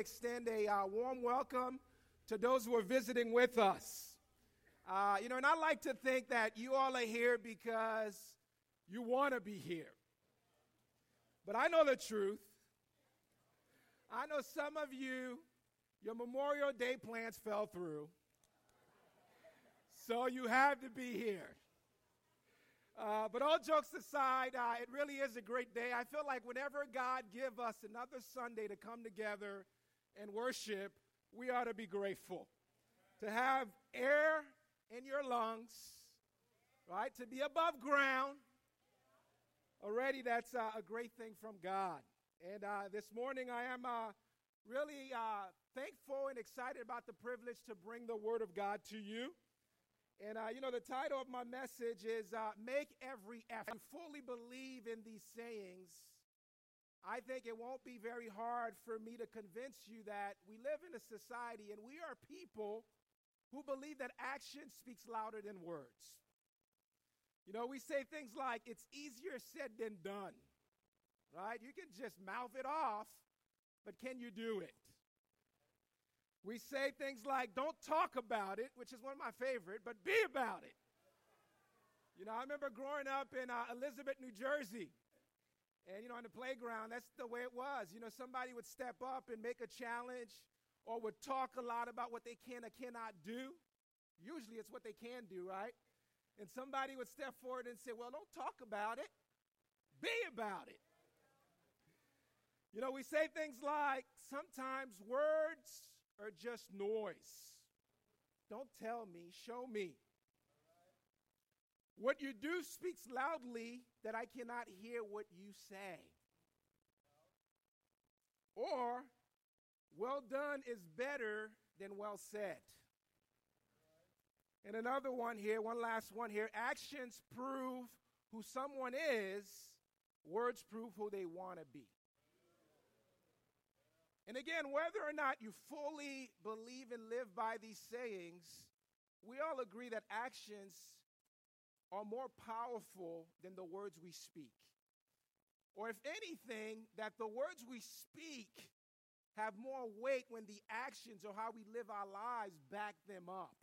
extend a uh, warm welcome to those who are visiting with us. Uh, you know, and I like to think that you all are here because you want to be here. But I know the truth. I know some of you, your Memorial Day plans fell through. So you have to be here. Uh, but all jokes aside, uh, it really is a great day. I feel like whenever God give us another Sunday to come together and worship, we ought to be grateful. To have air in your lungs, right? To be above ground. Already, that's uh, a great thing from God. And uh, this morning, I am uh, really uh, thankful and excited about the privilege to bring the Word of God to you. And, uh, you know, the title of my message is uh, Make Every Effort. I fully believe in these sayings. I think it won't be very hard for me to convince you that we live in a society and we are people who believe that action speaks louder than words. You know, we say things like, it's easier said than done, right? You can just mouth it off, but can you do it? We say things like, don't talk about it, which is one of my favorite, but be about it. You know, I remember growing up in uh, Elizabeth, New Jersey. And, you know, on the playground, that's the way it was. You know, somebody would step up and make a challenge or would talk a lot about what they can or cannot do. Usually it's what they can do, right? And somebody would step forward and say, well, don't talk about it, be about it. You know, we say things like, sometimes words are just noise. Don't tell me, show me. What you do speaks loudly that I cannot hear what you say. Or, well done is better than well said. And another one here, one last one here. Actions prove who someone is, words prove who they want to be. And again, whether or not you fully believe and live by these sayings, we all agree that actions are more powerful than the words we speak. Or, if anything, that the words we speak have more weight when the actions or how we live our lives back them up.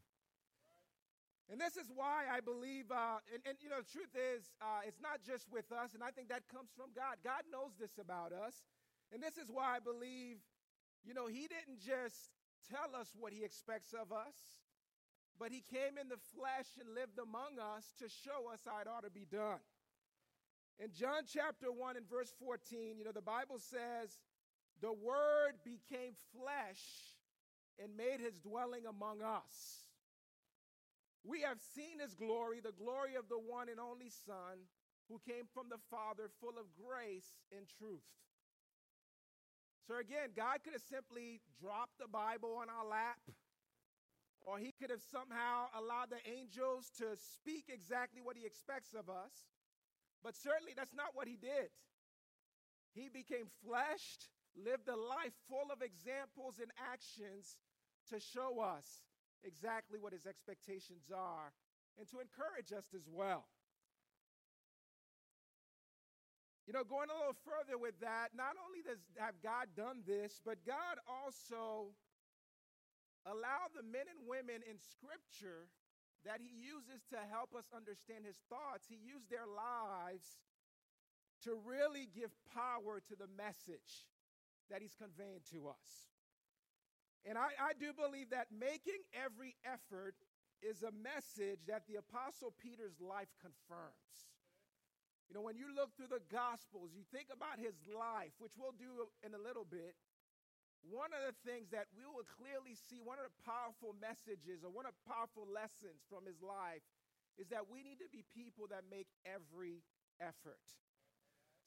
And this is why I believe, uh, and, and, you know, the truth is, uh, it's not just with us, and I think that comes from God. God knows this about us. And this is why I believe you know, he didn't just tell us what he expects of us, but he came in the flesh and lived among us to show us how it ought to be done. In John chapter 1 and verse 14, you know, the Bible says, The Word became flesh and made his dwelling among us. We have seen his glory, the glory of the one and only Son, who came from the Father, full of grace and truth. So again, God could have simply dropped the Bible on our lap, or He could have somehow allowed the angels to speak exactly what He expects of us. But certainly that's not what He did. He became fleshed, lived a life full of examples and actions to show us exactly what His expectations are and to encourage us as well. You know, going a little further with that, not only does have God done this, but God also allowed the men and women in Scripture that He uses to help us understand His thoughts, He used their lives to really give power to the message that He's conveying to us. And I, I do believe that making every effort is a message that the Apostle Peter's life confirms. You know, when you look through the Gospels, you think about his life, which we'll do in a little bit. One of the things that we will clearly see, one of the powerful messages or one of the powerful lessons from his life is that we need to be people that make every effort.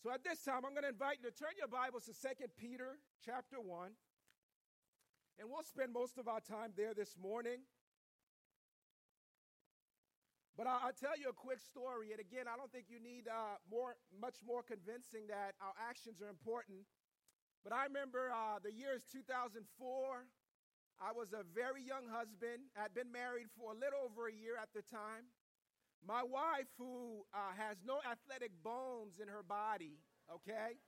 So at this time, I'm going to invite you to turn your Bibles to 2 Peter chapter 1. And we'll spend most of our time there this morning. But I'll, I'll, tell you a quick story. And again, I don't think you need uh, more, much more convincing that our actions are important. But I remember uh, the year is 2004. I was a very young husband. I'd been married for a little over a year at the time. My wife, who uh, has no athletic bones in her body, okay?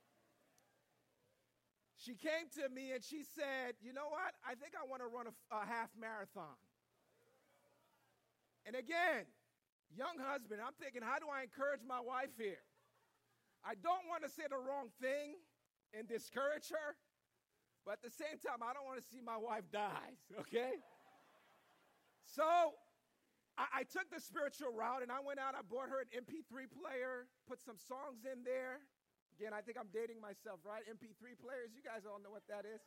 she came to me and she said, You know what? I think I want to run a, a half marathon. And again, young husband, I'm thinking, how do I encourage my wife here? I don't want to say the wrong thing and discourage her, but at the same time, I don't want to see my wife die, okay? So I, I, took the spiritual route and I went out, I bought her an MP3 player, put some songs in there. Again, I think I'm dating myself, right? MP3 players, you guys all know what that is.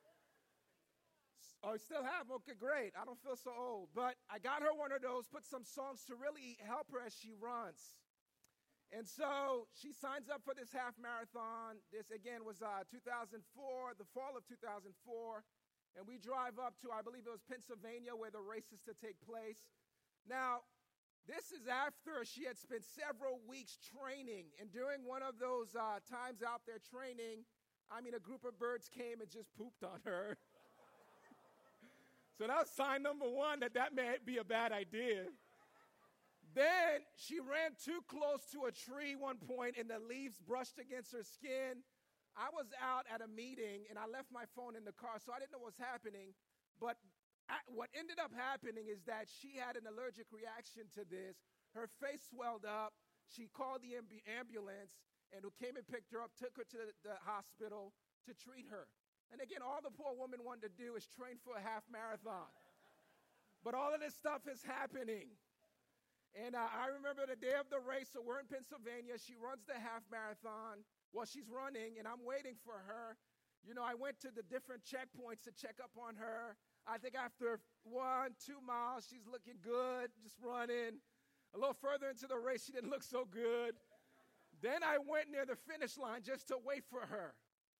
Oh, you still have? Okay, great. I don't feel so old. But I got her one of those, put some songs to really help her as she runs. And so she signs up for this half marathon. This, again, was uh, 2004, the fall of 2004. And we drive up to, I believe it was Pennsylvania, where the race is to take place. Now, this is after she had spent several weeks training. And during one of those uh, times out there training, I mean, a group of birds came and just pooped on her. so that was sign number one that that may be a bad idea. Then she ran too close to a tree one point and the leaves brushed against her skin. I was out at a meeting and I left my phone in the car, so I didn't know what was happening. But what ended up happening is that she had an allergic reaction to this. Her face swelled up. She called the ambulance, and who came and picked her up, took her to the hospital to treat her. And again, all the poor woman wanted to do is train for a half marathon. But all of this stuff is happening. And uh, I remember the day of the race, so we're in Pennsylvania. She runs the half marathon. Well, she's running, and I'm waiting for her. You know, I went to the different checkpoints to check up on her. I think after one, two miles, she's looking good, just running. A little further into the race, she didn't look so good. Then I went near the finish line just to wait for her.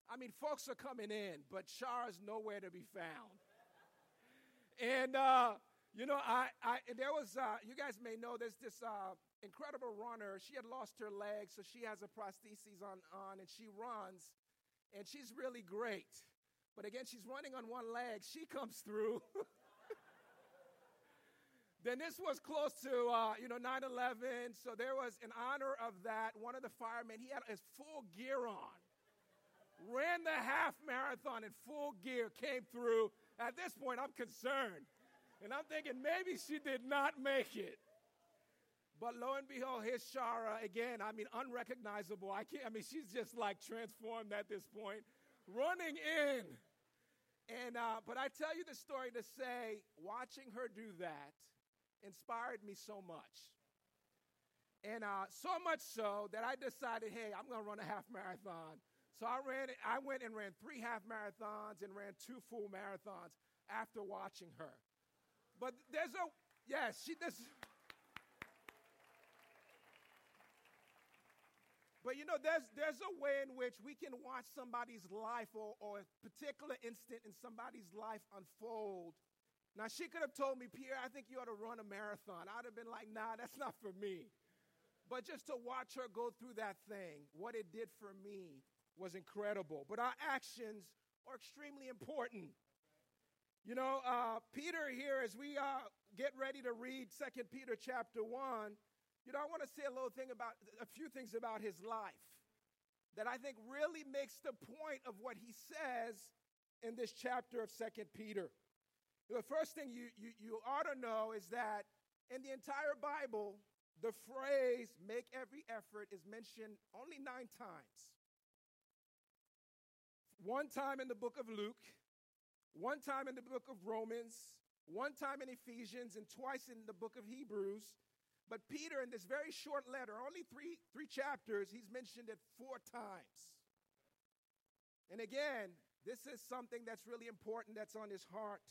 I mean, folks are coming in, but Shara's nowhere to be found. And, uh, you know, I, I there was, uh, you guys may know there's this uh, incredible runner. She had lost her leg, so she has a prosthesis on, on, and she runs, and she's really great. But again, she's running on one leg. She comes through. then this was close to, uh, you know, 9 11. So there was, in honor of that, one of the firemen, he had his full gear on. Ran the half marathon in full gear, came through. At this point, I'm concerned. And I'm thinking maybe she did not make it. But lo and behold, here's Shara again. I mean, unrecognizable. I can't, I mean, she's just like transformed at this point, running in. And, uh, but I tell you the story to say, watching her do that inspired me so much. And uh, so much so that I decided, hey, I'm going to run a half marathon. So I ran. I went and ran three half marathons and ran two full marathons after watching her. But there's a yes. She this. But you know, there's, there's a way in which we can watch somebody's life or, or a particular instant in somebody's life unfold. Now, she could have told me, Pierre, I think you ought to run a marathon. I'd have been like, nah, that's not for me. But just to watch her go through that thing, what it did for me was incredible. But our actions are extremely important. You know, uh, Peter here, as we uh, get ready to read Second Peter chapter 1, you know, I want to say a little thing about a few things about his life that I think really makes the point of what he says in this chapter of Second Peter. The first thing you, you, you ought to know is that in the entire Bible, the phrase make every effort is mentioned only nine times. One time in the book of Luke, one time in the book of Romans, one time in Ephesians, and twice in the book of Hebrews. But Peter, in this very short letter, only three, three chapters, he's mentioned it four times. And again, this is something that's really important that's on his heart.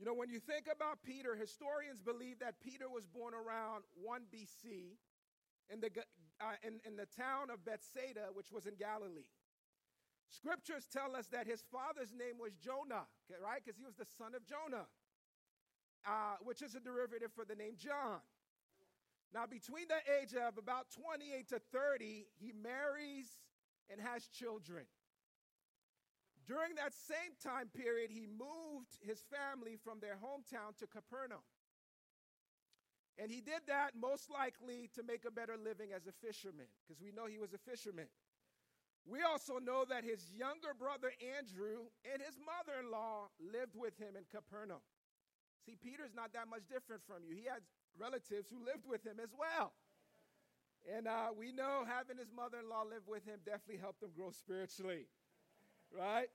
You know, when you think about Peter, historians believe that Peter was born around 1 BC in the, uh, in, in the town of Bethsaida, which was in Galilee. Scriptures tell us that his father's name was Jonah, right? Because he was the son of Jonah, uh, which is a derivative for the name John. Now, between the age of about 28 to 30, he marries and has children. During that same time period, he moved his family from their hometown to Capernaum. And he did that most likely to make a better living as a fisherman, because we know he was a fisherman. We also know that his younger brother Andrew and his mother in law lived with him in Capernaum. See, Peter's not that much different from you. He had relatives who lived with him as well. And uh, we know having his mother in law live with him definitely helped him grow spiritually, right?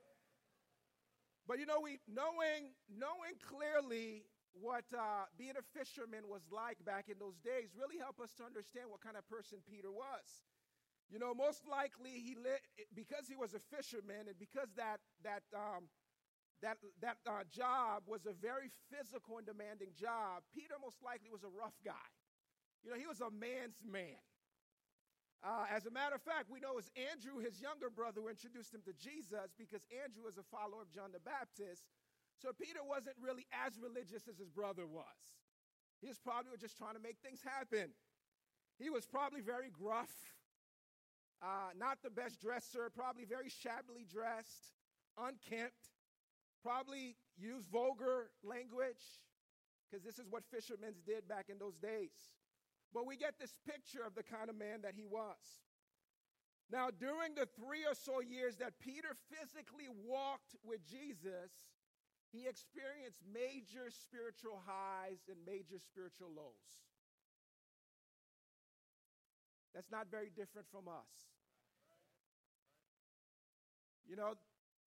But you know, we knowing knowing clearly what uh, being a fisherman was like back in those days really helped us to understand what kind of person Peter was. You know, most likely he lit because he was a fisherman and because that that um, that that uh, job was a very physical and demanding job. Peter most likely was a rough guy. You know, he was a man's man. Uh, as a matter of fact, we know it was Andrew, his younger brother, who introduced him to Jesus because Andrew was a follower of John the Baptist. So Peter wasn't really as religious as his brother was. He was probably just trying to make things happen. He was probably very gruff, uh, not the best dresser, probably very shabbily dressed, unkempt, probably used vulgar language because this is what fishermen did back in those days. But we get this picture of the kind of man that he was. Now, during the three or so years that Peter physically walked with Jesus, he experienced major spiritual highs and major spiritual lows. That's not very different from us. You know,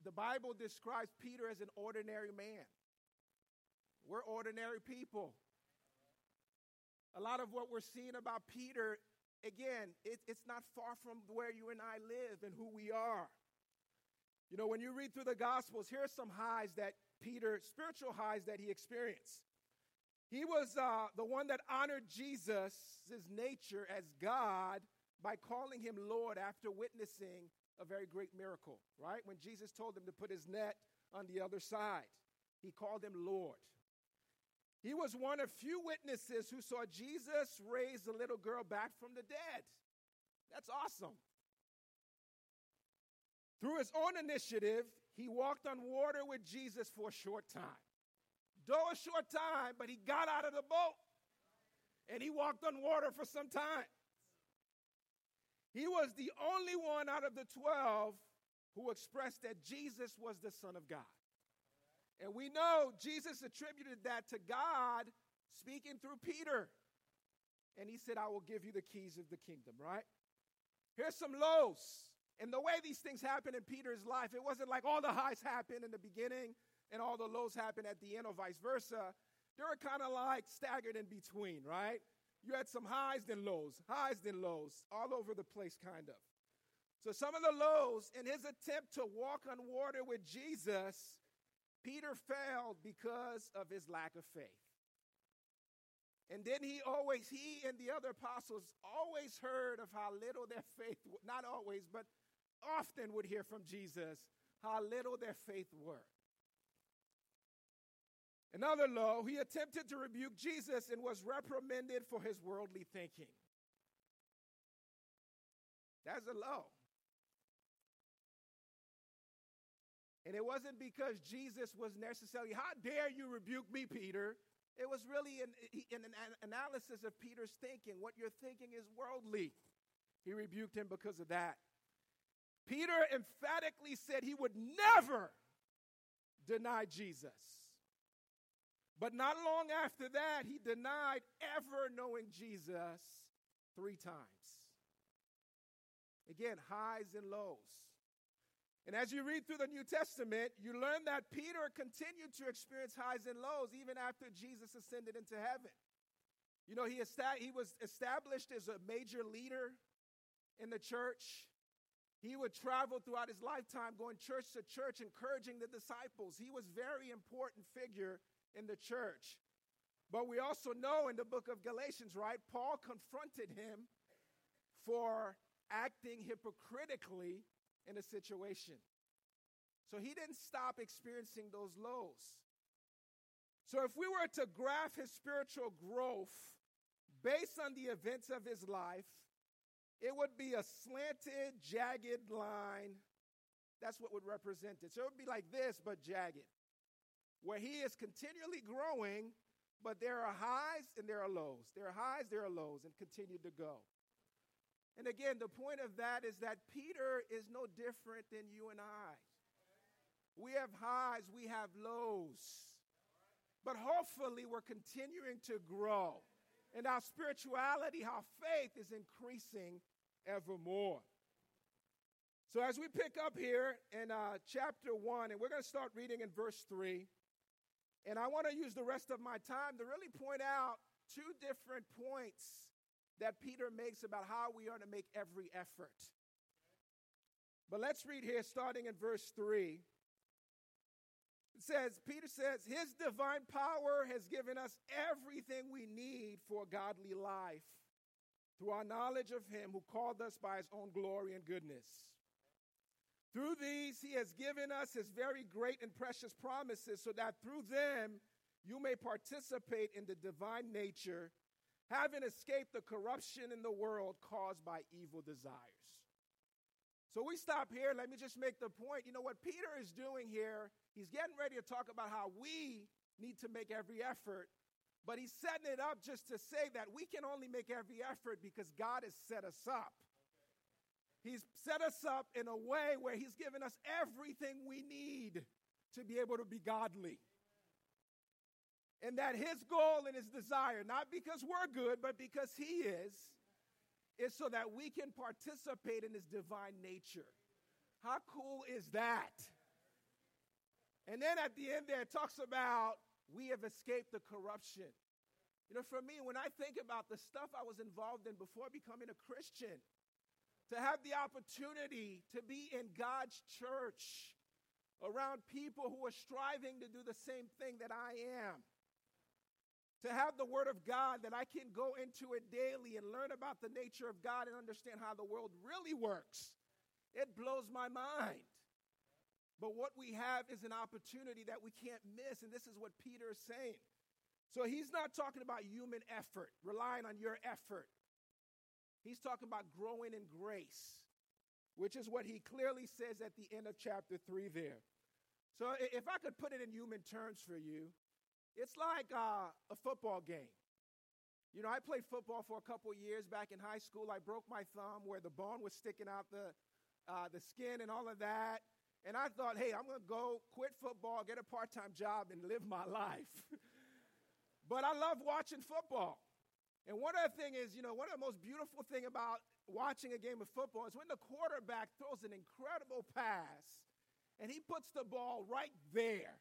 the Bible describes Peter as an ordinary man. We're ordinary people. A lot of what we're seeing about Peter, again, it, it's not far from where you and I live and who we are. You know, when you read through the Gospels, here are some highs that Peter, spiritual highs that he experienced. He was uh, the one that honored Jesus' nature as God by calling him Lord after witnessing a very great miracle, right? When Jesus told him to put his net on the other side, he called him Lord. He was one of few witnesses who saw Jesus raise the little girl back from the dead. That's awesome. Through his own initiative, he walked on water with Jesus for a short time. Though a short time, but he got out of the boat and he walked on water for some time. He was the only one out of the 12 who expressed that Jesus was the Son of God. And we know Jesus attributed that to God speaking through Peter. And he said, I will give you the keys of the kingdom, right? Here's some lows. And the way these things happened in Peter's life, it wasn't like all the highs happened in the beginning and all the lows happen at the end, or vice versa. they're kind of like staggered in between, right? You had some highs, then lows, highs, then lows, all over the place, kind of. So, some of the lows in his attempt to walk on water with Jesus Peter failed because of his lack of faith. And then he always, he and the other apostles always heard of how little their faith, not always, but often would hear from Jesus how little their faith were. Another low, he attempted to rebuke Jesus and was reprimanded for his worldly thinking. That's a low. And it wasn't because Jesus was necessarily, how dare you rebuke me, Peter? It was really an, an, an analysis of Peter's thinking. What you're thinking is worldly. He rebuked him because of that. Peter emphatically said he would never deny Jesus. But not long after that, he denied ever knowing Jesus three times. Again, highs and lows. And as you read through the New Testament, you learn that Peter continued to experience highs and lows even after Jesus ascended into heaven. You know, he, he was established as a major leader in the church. He would travel throughout his lifetime, going church to church, encouraging the disciples. He was very important figure in the church. But we also know in the book of Galatians, right? Paul confronted him for acting hypocritically in a situation. So he didn't stop experiencing those lows. So if we were to graph his spiritual growth based on the events of his life, it would be a slanted, jagged line. That's what would represent it. So it would be like this, but jagged, where he is continually growing, but there are highs and there are lows. There are highs, there are lows, and continue to go. And again, the point of that is that Peter is no different than you and I. We have highs, we have lows. But hopefully, we're continuing to grow. And our spirituality, our faith is increasing evermore. So, as we pick up here in uh, chapter 1, and we're going to start reading in verse 3, and I want to use the rest of my time to really point out two different points that Peter makes about how we are to make every effort. But let's read here, starting in verse 3. It says, Peter says, His divine power has given us everything we need for a godly life through our knowledge of Him who called us by His own glory and goodness. Through these, he has given us his very great and precious promises, so that through them you may participate in the divine nature, having escaped the corruption in the world caused by evil desires. So we stop here. Let me just make the point. You know what Peter is doing here? He's getting ready to talk about how we need to make every effort, but he's setting it up just to say that we can only make every effort because God has set us up. He's set us up in a way where He's given us everything we need to be able to be godly. And that His goal and His desire, not because we're good, but because He is, is so that we can participate in His divine nature. How cool is that? And then at the end there, it talks about we have escaped the corruption. You know, for me, when I think about the stuff I was involved in before becoming a Christian, to have the opportunity to be in God's church around people who are striving to do the same thing that I am. To have the Word of God that I can go into it daily and learn about the nature of God and understand how the world really works. It blows my mind. But what we have is an opportunity that we can't miss, and this is what Peter is saying. So he's not talking about human effort, relying on your effort. He's talking about growing in grace, which is what he clearly says at the end of chapter 3 there. So, if I could put it in human terms for you, it's like uh, a football game. You know, I played football for a couple years back in high school. I broke my thumb where the bone was sticking out the, uh, the skin and all of that. And I thought, hey, I'm going to go quit football, get a part time job, and live my life. but I love watching football. And one other thing is, you know, one of the most beautiful thing about watching a game of football is when the quarterback throws an incredible pass and he puts the ball right there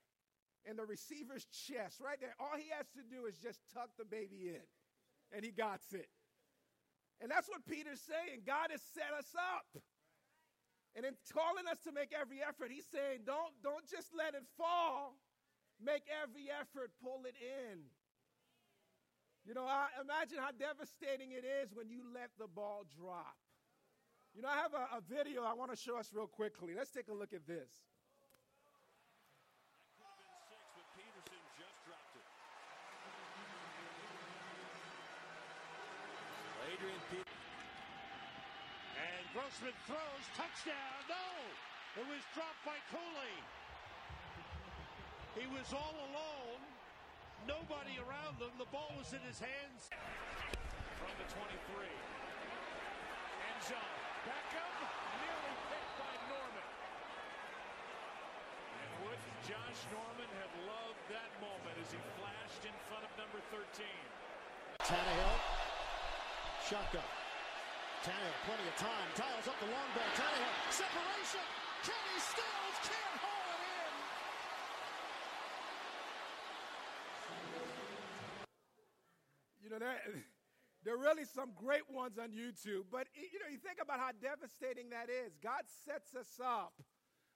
in the receiver's chest, right there. All he has to do is just tuck the baby in and he got it. And that's what Peter's saying. God has set us up. And in calling us to make every effort, he's saying, don't, don't just let it fall. Make every effort, pull it in. You know, I imagine how devastating it is when you let the ball drop. You know, I have a, a video I want to show us real quickly. Let's take a look at this. Adrian Peterson. And Grossman throws, touchdown. No! It was dropped by Cooley. He was all alone nobody around them. The ball was in his hands. From the 23. Endzone. Beckham nearly picked by Norman. And would Josh Norman have loved that moment as he flashed in front of number 13. Tannehill. Shotgun. Tannehill, plenty of time. Tiles up the long ball. Tannehill. Separation. Kenny Stills can't hold it in. You know, there, are really some great ones on YouTube, but you know, you think about how devastating that is. God sets us up,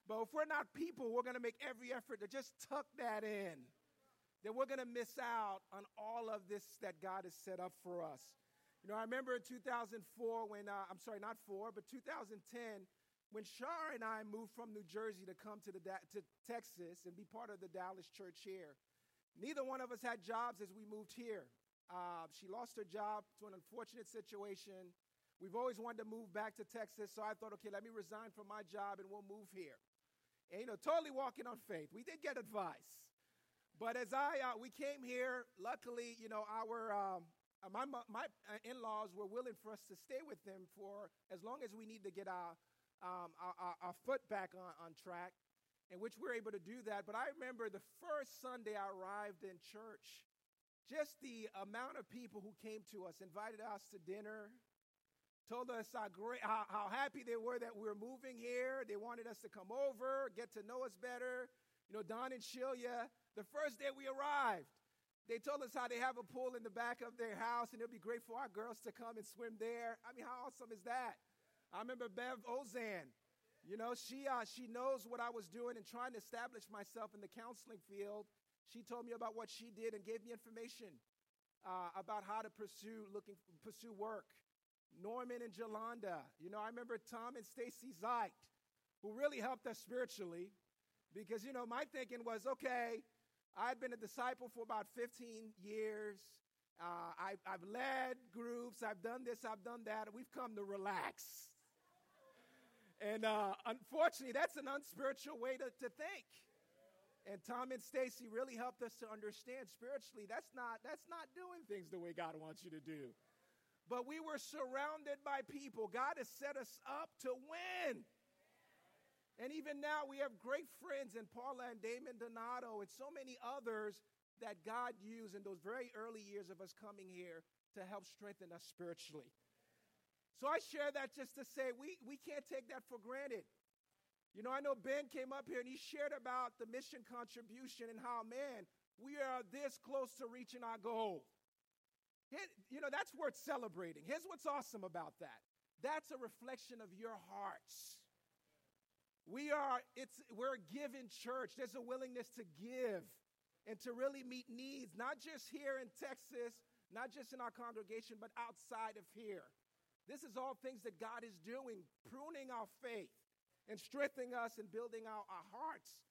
but if we're not people, we're going to make every effort to just tuck that in. Then we're going to miss out on all of this that God has set up for us. You know, I remember in 2004 when, uh, I'm sorry, not four, but 2010, when Shar and I moved from New Jersey to come to, the to Texas and be part of the Dallas church here. Neither one of us had jobs as we moved here. Uh, she lost her job to an unfortunate situation. We've always wanted to move back to Texas, so I thought, okay, let me resign from my job and we'll move here. And, you know, totally walking on faith. We did get advice. But as I, uh, we came here, luckily, you know, our, um, uh, my, my uh, in-laws were willing for us to stay with them for as long as we need to get our, um, our, our, foot back on, on track, in which we're able to do that. But I remember the first Sunday I arrived in church, just the amount of people who came to us, invited us to dinner, told us how, great, how, how happy they were that we were moving here. They wanted us to come over, get to know us better. You know, Don and Shelia, the first day we arrived, they told us how they have a pool in the back of their house and it'll be great for our girls to come and swim there. I mean, how awesome is that? I remember Bev Ozan. You know, she, uh, she knows what I was doing and trying to establish myself in the counseling field. She told me about what she did and gave me information uh, about how to pursue looking pursue work. Norman and Jolanda. You know, I remember Tom and Stacy Zeit, who really helped us spiritually, because you know my thinking was okay. I've been a disciple for about 15 years. Uh, I, I've led groups. I've done this. I've done that. We've come to relax. and uh, unfortunately, that's an unspiritual way to, to think. And Tom and Stacy really helped us to understand spiritually that's not, that's not doing things the way God wants you to do. But we were surrounded by people. God has set us up to win. And even now, we have great friends in Paula and Damon Donato and so many others that God used in those very early years of us coming here to help strengthen us spiritually. So I share that just to say we, we can't take that for granted. You know, I know Ben came up here and he shared about the mission contribution and how, man, we are this close to reaching our goal. you know, that's worth celebrating. Here's what's awesome about that that's a reflection of your hearts. We are, it's, we're a given church. There's a willingness to give and to really meet needs, not just here in Texas, not just in our congregation, but outside of here. This is all things that God is doing, pruning our faith and strengthening us and building our, our hearts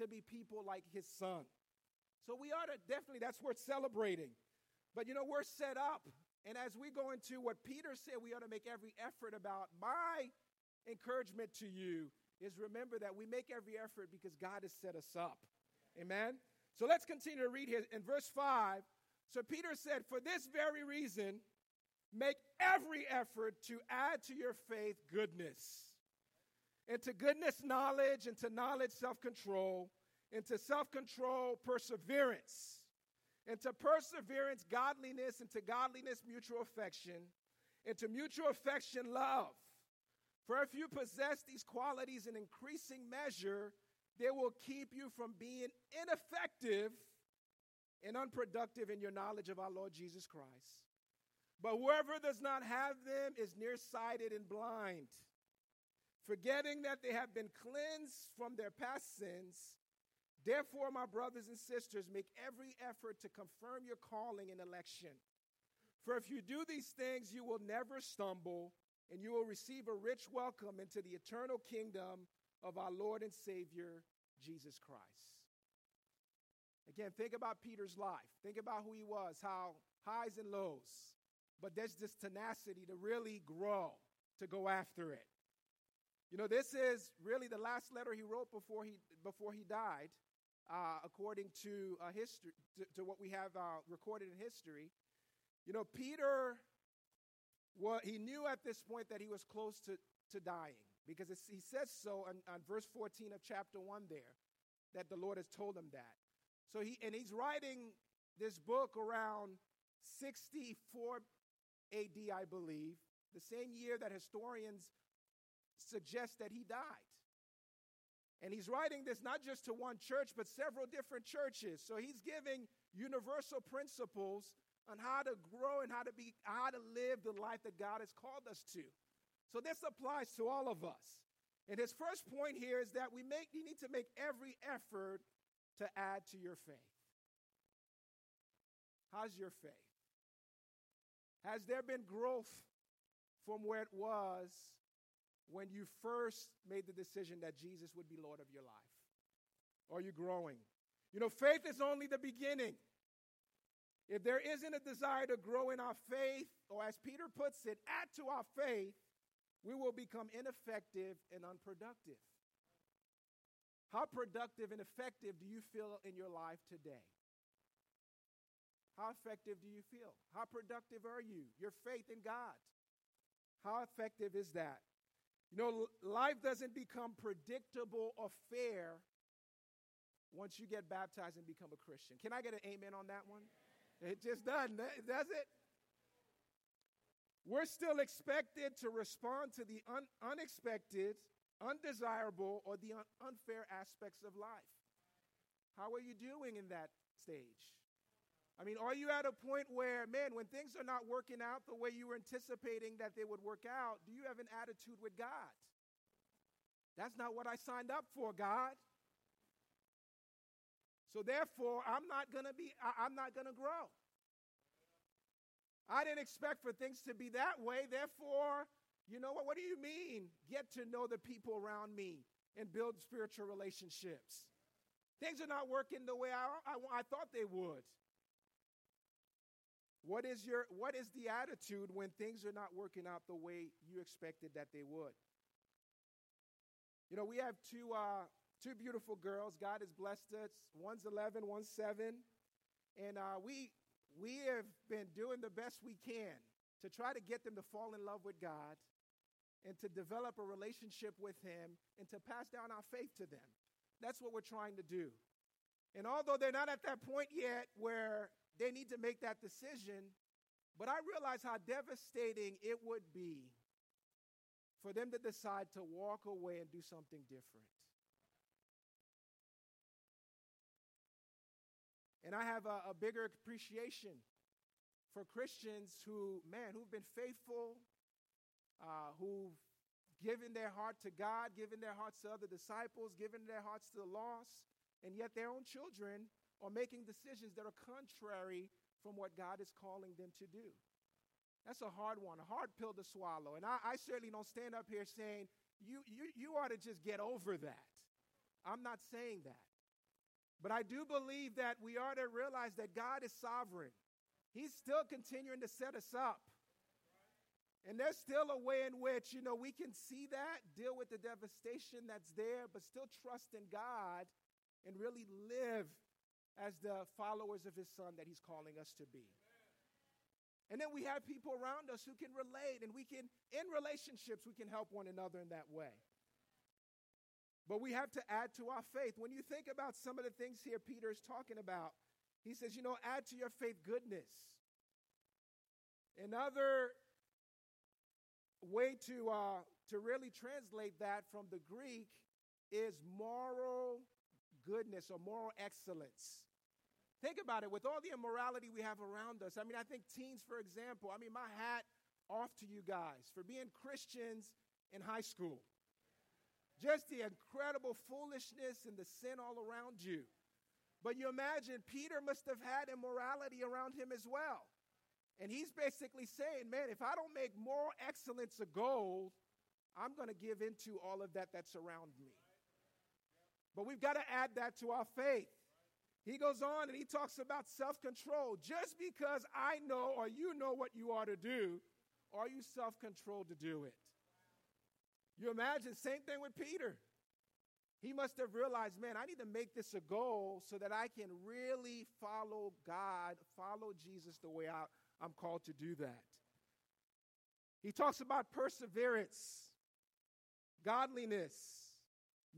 to be people like his son. So we ought to definitely, that's worth celebrating. But you know, we're set up. And as we go into what Peter said, we ought to make every effort about my encouragement to you is remember that we make every effort because God has set us up. Amen? So let's continue to read here in verse 5. So Peter said, For this very reason, make every effort to add to your faith goodness. And to goodness, knowledge, and to knowledge, self control, and to self control, perseverance, and to perseverance, godliness, and to godliness, mutual affection, and to mutual affection, love. For if you possess these qualities in increasing measure, they will keep you from being ineffective and unproductive in your knowledge of our Lord Jesus Christ. But whoever does not have them is nearsighted and blind, forgetting that they have been cleansed from their past sins. Therefore, my brothers and sisters, make every effort to confirm your calling and election. For if you do these things, you will never stumble and you will receive a rich welcome into the eternal kingdom of our Lord and Savior, Jesus Christ. Again, think about Peter's life. Think about who he was, how highs and lows. But there's this tenacity to really grow, to go after it. You know, this is really the last letter he wrote before he, before he died, uh, according to, uh, history, to, to, what we have uh, recorded in history. You know, Peter well, he knew at this point that he was close to, to dying because he says so on, on verse 14 of chapter 1 there, that the Lord has told him that. So he, and he's writing this book around 64 AD, I believe, the same year that historians suggest that he died. And he's writing this not just to one church, but several different churches. So he's giving universal principles on how to grow and how to be how to live the life that God has called us to. So this applies to all of us. And his first point here is that we make you need to make every effort to add to your faith. How's your faith? Has there been growth from where it was when you first made the decision that Jesus would be Lord of your life? Are you growing? You know, faith is only the beginning. If there isn't a desire to grow in our faith, or as Peter puts it, add to our faith, we will become ineffective and unproductive. How productive and effective do you feel in your life today? How effective do you feel? How productive are you? Your faith in God. How effective is that? You know, life doesn't become predictable or fair once you get baptized and become a Christian. Can I get an amen on that one? It just doesn't, does it? We're still expected to respond to the un- unexpected, undesirable, or the un- unfair aspects of life. How are you doing in that stage? I mean, are you at a point where, man, when things are not working out the way you were anticipating that they would work out, do you have an attitude with God? That's not what I signed up for, God. So therefore, I'm not going to be, I, am not going to grow. I didn't expect for things to be that way. Therefore, you know what? What do you mean? Get to know the people around me and build spiritual relationships. Things are not working the way I, I, I thought they would. What is, your, what is the attitude when things are not working out the way you expected that they would? You know, we have two, uh, two beautiful girls. God has blessed us. One's 11, one's 7. And uh, we, we have been doing the best we can to try to get them to fall in love with God and to develop a relationship with Him and to pass down our faith to them. That's what we're trying to do. And although they're not at that point yet where they need to make that decision, but I realize how devastating it would be for them to decide to walk away and do something different. And I have a, a bigger appreciation for Christians who, man, who've been faithful, uh, who've given their heart to God, given their hearts to other disciples, given their hearts to the lost, and yet their own children are making decisions that are contrary from what God is calling them to do. That's a hard one, a hard pill to swallow. And I, I certainly don't stand up here saying, you, you, you ought to just get over that. I'm not saying that. But I do believe that we ought to realize that God is sovereign. He's still continuing to set us up. And there's still a way in which, you know, we can see that, deal with the devastation that's there, but still trust in God and really live as the followers of his son that he's calling us to be. And then we have people around us who can relate, and we can, in relationships, we can help one another in that way. But we have to add to our faith. When you think about some of the things here Peter is talking about, he says, you know, add to your faith goodness. Another way to, uh, to really translate that from the Greek is moral goodness or moral excellence. Think about it with all the immorality we have around us. I mean, I think teens, for example, I mean, my hat off to you guys for being Christians in high school. Just the incredible foolishness and the sin all around you. But you imagine Peter must have had immorality around him as well. And he's basically saying, man, if I don't make moral excellence a goal, I'm going to give into all of that that's around me. But we've got to add that to our faith. He goes on and he talks about self control. Just because I know or you know what you ought to do, are you self controlled to do it? You imagine, same thing with Peter. He must have realized, man, I need to make this a goal so that I can really follow God, follow Jesus the way I, I'm called to do that. He talks about perseverance, godliness,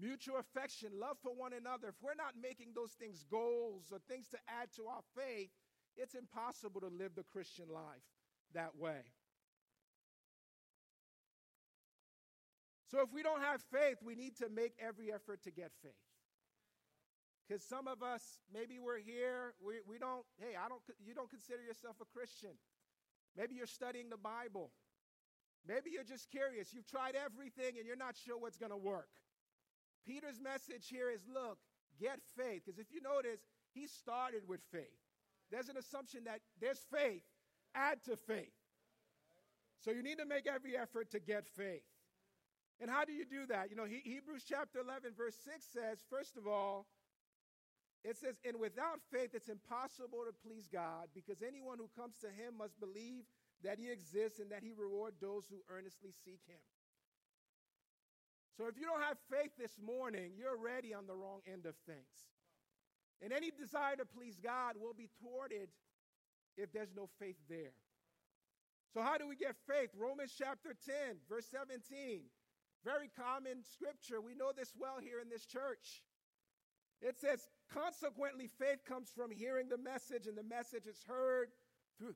mutual affection, love for one another. If we're not making those things goals or things to add to our faith, it's impossible to live the Christian life that way. So if we don't have faith, we need to make every effort to get faith. Because some of us, maybe we're here, we, we don't, hey, I don't, you don't consider yourself a Christian. Maybe you're studying the Bible. Maybe you're just curious. You've tried everything and you're not sure what's going to work. Peter's message here is look, get faith. Because if you notice, he started with faith. There's an assumption that there's faith, add to faith. So you need to make every effort to get faith. And how do you do that? You know, he, Hebrews chapter 11, verse 6 says, first of all, it says, and without faith, it's impossible to please God because anyone who comes to him must believe that he exists and that he reward those who earnestly seek him. So if you don't have faith this morning, you're already on the wrong end of things. And any desire to please God will be thwarted if there's no faith there. So, how do we get faith? Romans chapter 10, verse 17. Very common scripture. We know this well here in this church. It says, Consequently, faith comes from hearing the message, and the message is heard through,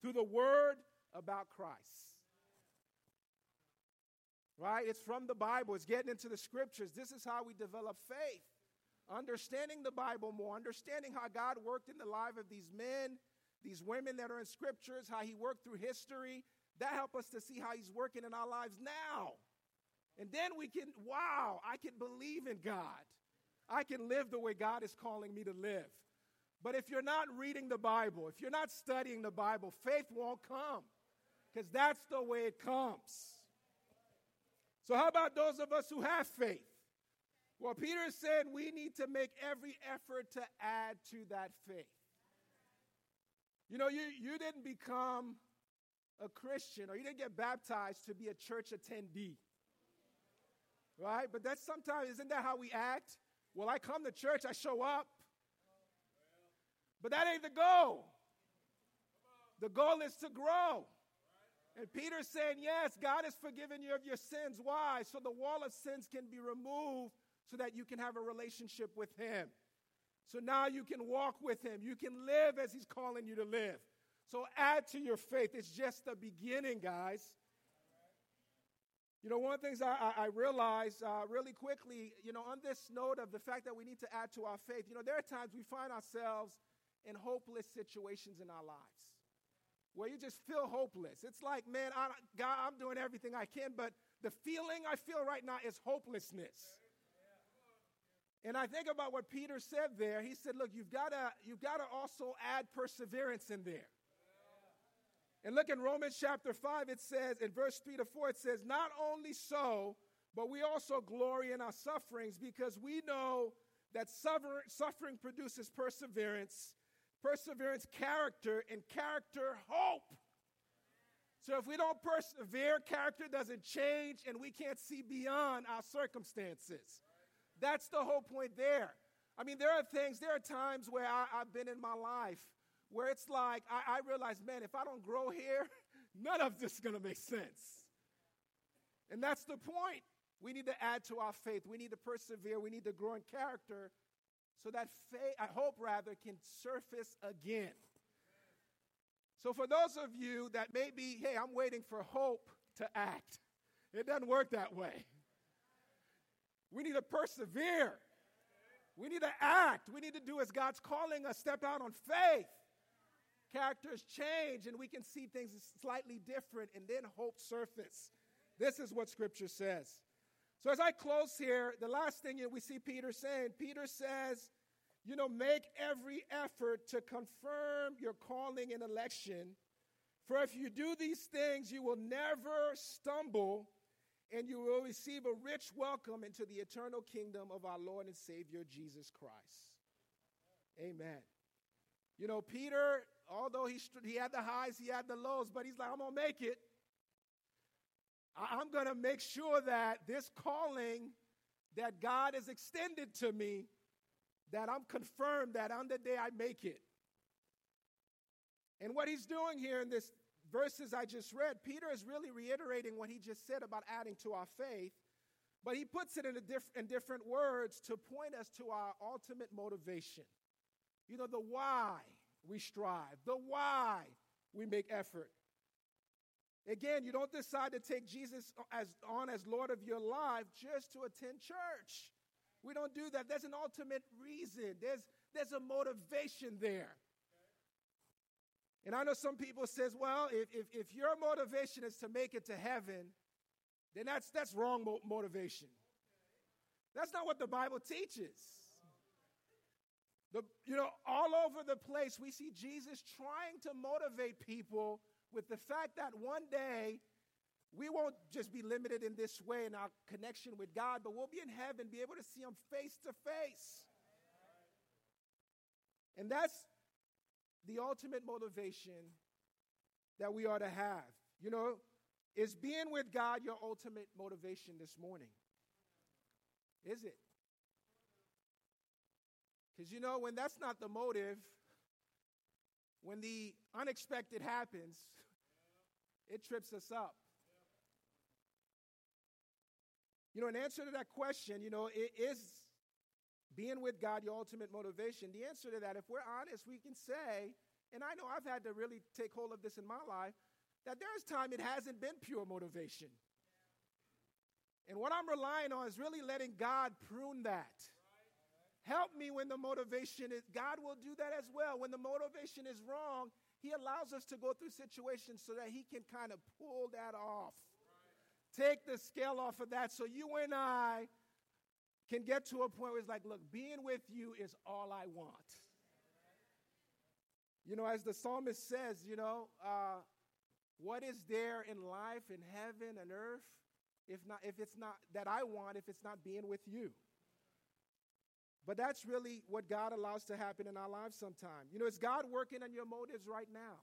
through the word about Christ. Right? It's from the Bible, it's getting into the scriptures. This is how we develop faith. Understanding the Bible more, understanding how God worked in the life of these men, these women that are in scriptures, how He worked through history. That help us to see how He's working in our lives now. And then we can, wow, I can believe in God. I can live the way God is calling me to live. But if you're not reading the Bible, if you're not studying the Bible, faith won't come because that's the way it comes. So, how about those of us who have faith? Well, Peter said we need to make every effort to add to that faith. You know, you, you didn't become a Christian or you didn't get baptized to be a church attendee. Right? But that's sometimes, isn't that how we act? Well, I come to church, I show up. But that ain't the goal. The goal is to grow. And Peter's saying, Yes, God has forgiven you of your sins. Why? So the wall of sins can be removed so that you can have a relationship with Him. So now you can walk with Him. You can live as He's calling you to live. So add to your faith. It's just the beginning, guys. You know, one of the things I, I, realized uh, really quickly, you know, on this note of the fact that we need to add to our faith, you know, there are times we find ourselves in hopeless situations in our lives where you just feel hopeless. It's like, man, I, God, I'm doing everything I can, but the feeling I feel right now is hopelessness. And I think about what Peter said there. He said, look, you've got you've to also add perseverance in there. And look in Romans chapter 5, it says, in verse 3 to 4, it says, Not only so, but we also glory in our sufferings because we know that suffering produces perseverance, perseverance, character, and character, hope. So if we don't persevere, character doesn't change, and we can't see beyond our circumstances. That's the whole point there. I mean, there are things, there are times where I, have been in my life where it's like, I, I realize, man, if I don't grow here, none of this is going to make sense. And that's the point. We need to add to our faith. We need to persevere. We need to grow in character so that faith, I hope rather, can surface again. So, for those of you that may be, hey, I'm waiting for hope to act, it doesn't work that way. We need to persevere. We need to act. We need to do as God's calling us, step out on faith. Characters change and we can see things slightly different and then hope surface. This is what Scripture says. So, as I close here, the last thing we see Peter saying, Peter says, you know, make every effort to confirm your calling and election. For if you do these things, you will never stumble and you will receive a rich welcome into the eternal kingdom of our Lord and Savior Jesus Christ. Amen. You know, Peter, although he, he had the highs, he had the lows, but he's like, I'm going to make it. I'm going to make sure that this calling that God has extended to me, that I'm confirmed that on the day I make it. And what he's doing here in this verses I just read, Peter is really reiterating what he just said about adding to our faith, but he puts it in, diff- in different words to point us to our ultimate motivation. You know, the why we strive, the why we make effort. Again, you don't decide to take Jesus as, on as Lord of your life just to attend church. We don't do that. There's an ultimate reason, there's, there's a motivation there. And I know some people says, well, if, if, if your motivation is to make it to heaven, then that's, that's wrong mo- motivation. That's not what the Bible teaches. The, you know, all over the place, we see Jesus trying to motivate people with the fact that one day we won't just be limited in this way in our connection with God, but we'll be in heaven, be able to see Him face to face. And that's the ultimate motivation that we ought to have. You know, is being with God your ultimate motivation this morning? Is it? Because you know, when that's not the motive, when the unexpected happens, it trips us up. You know, in answer to that question, you know, it is being with God your ultimate motivation? The answer to that, if we're honest, we can say, and I know I've had to really take hold of this in my life, that there's time it hasn't been pure motivation. And what I'm relying on is really letting God prune that. Help me when the motivation is, God will do that as well. When the motivation is wrong, He allows us to go through situations so that He can kind of pull that off. Take the scale off of that so you and I can get to a point where it's like, look, being with you is all I want. You know, as the psalmist says, you know, uh, what is there in life, in heaven and earth, if not, if it's not that I want, if it's not being with you? But that's really what God allows to happen in our lives sometimes. You know, is God working on your motives right now?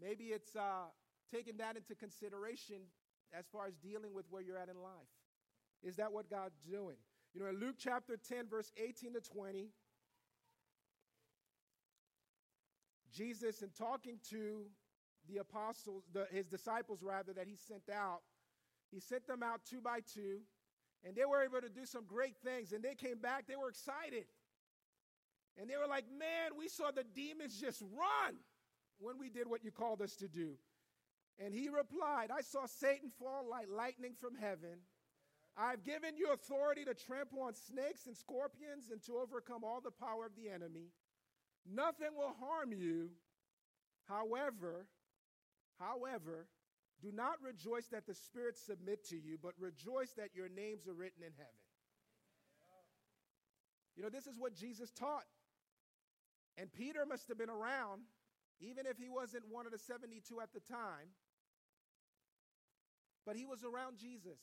Maybe it's uh, taking that into consideration as far as dealing with where you're at in life. Is that what God's doing? You know, in Luke chapter 10, verse 18 to 20, Jesus, in talking to the apostles, the, his disciples rather, that he sent out, he sent them out two by two, and they were able to do some great things. And they came back, they were excited. And they were like, Man, we saw the demons just run when we did what you called us to do. And he replied, I saw Satan fall like lightning from heaven. I've given you authority to trample on snakes and scorpions and to overcome all the power of the enemy. Nothing will harm you. However, however, do not rejoice that the spirits submit to you, but rejoice that your names are written in heaven. You know, this is what Jesus taught. And Peter must have been around, even if he wasn't one of the 72 at the time. But he was around Jesus.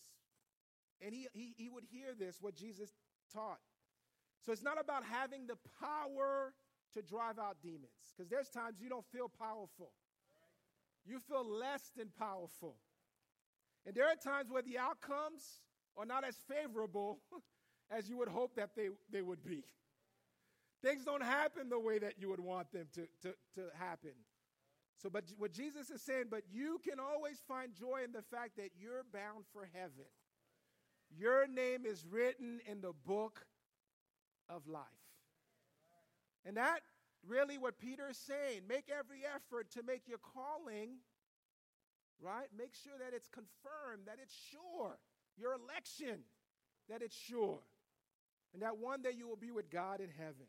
And he, he, he would hear this, what Jesus taught. So it's not about having the power to drive out demons, because there's times you don't feel powerful. You feel less than powerful. And there are times where the outcomes are not as favorable as you would hope that they, they would be. Things don't happen the way that you would want them to, to, to happen. So, but what Jesus is saying, but you can always find joy in the fact that you're bound for heaven. Your name is written in the book of life. And that really what Peter is saying. Make every effort to make your calling, right? Make sure that it's confirmed, that it's sure. Your election, that it's sure. And that one day you will be with God in heaven.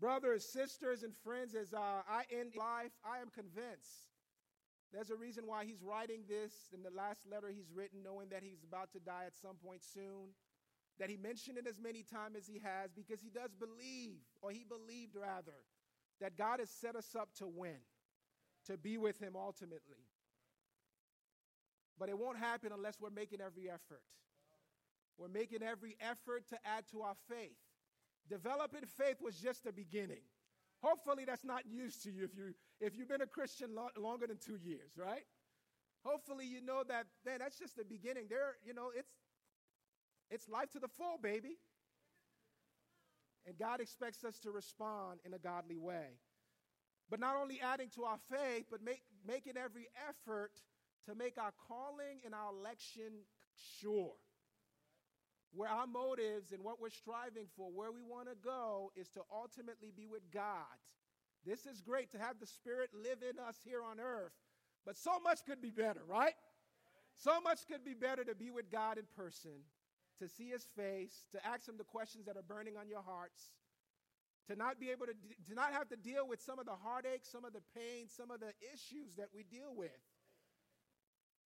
Brothers, sisters, and friends, as uh, I end life, I am convinced there's a reason why he's writing this in the last letter he's written, knowing that he's about to die at some point soon. That he mentioned it as many times as he has, because he does believe, or he believed rather, that God has set us up to win, to be with him ultimately. But it won't happen unless we're making every effort. We're making every effort to add to our faith. Developing faith was just the beginning. Hopefully, that's not news to you if, you if you've been a Christian lo- longer than two years, right? Hopefully, you know that, man, that's just the beginning. There, you know, it's, it's life to the full, baby. And God expects us to respond in a godly way. But not only adding to our faith, but make, making every effort to make our calling and our election sure where our motives and what we're striving for, where we want to go, is to ultimately be with God. This is great to have the Spirit live in us here on earth, but so much could be better, right? So much could be better to be with God in person, to see His face, to ask Him the questions that are burning on your hearts, to not be able to, to not have to deal with some of the heartache, some of the pain, some of the issues that we deal with.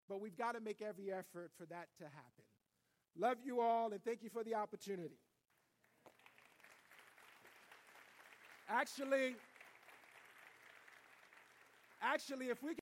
But we've got to make every effort for that to happen. Love you all and thank you for the opportunity. Actually, actually, if we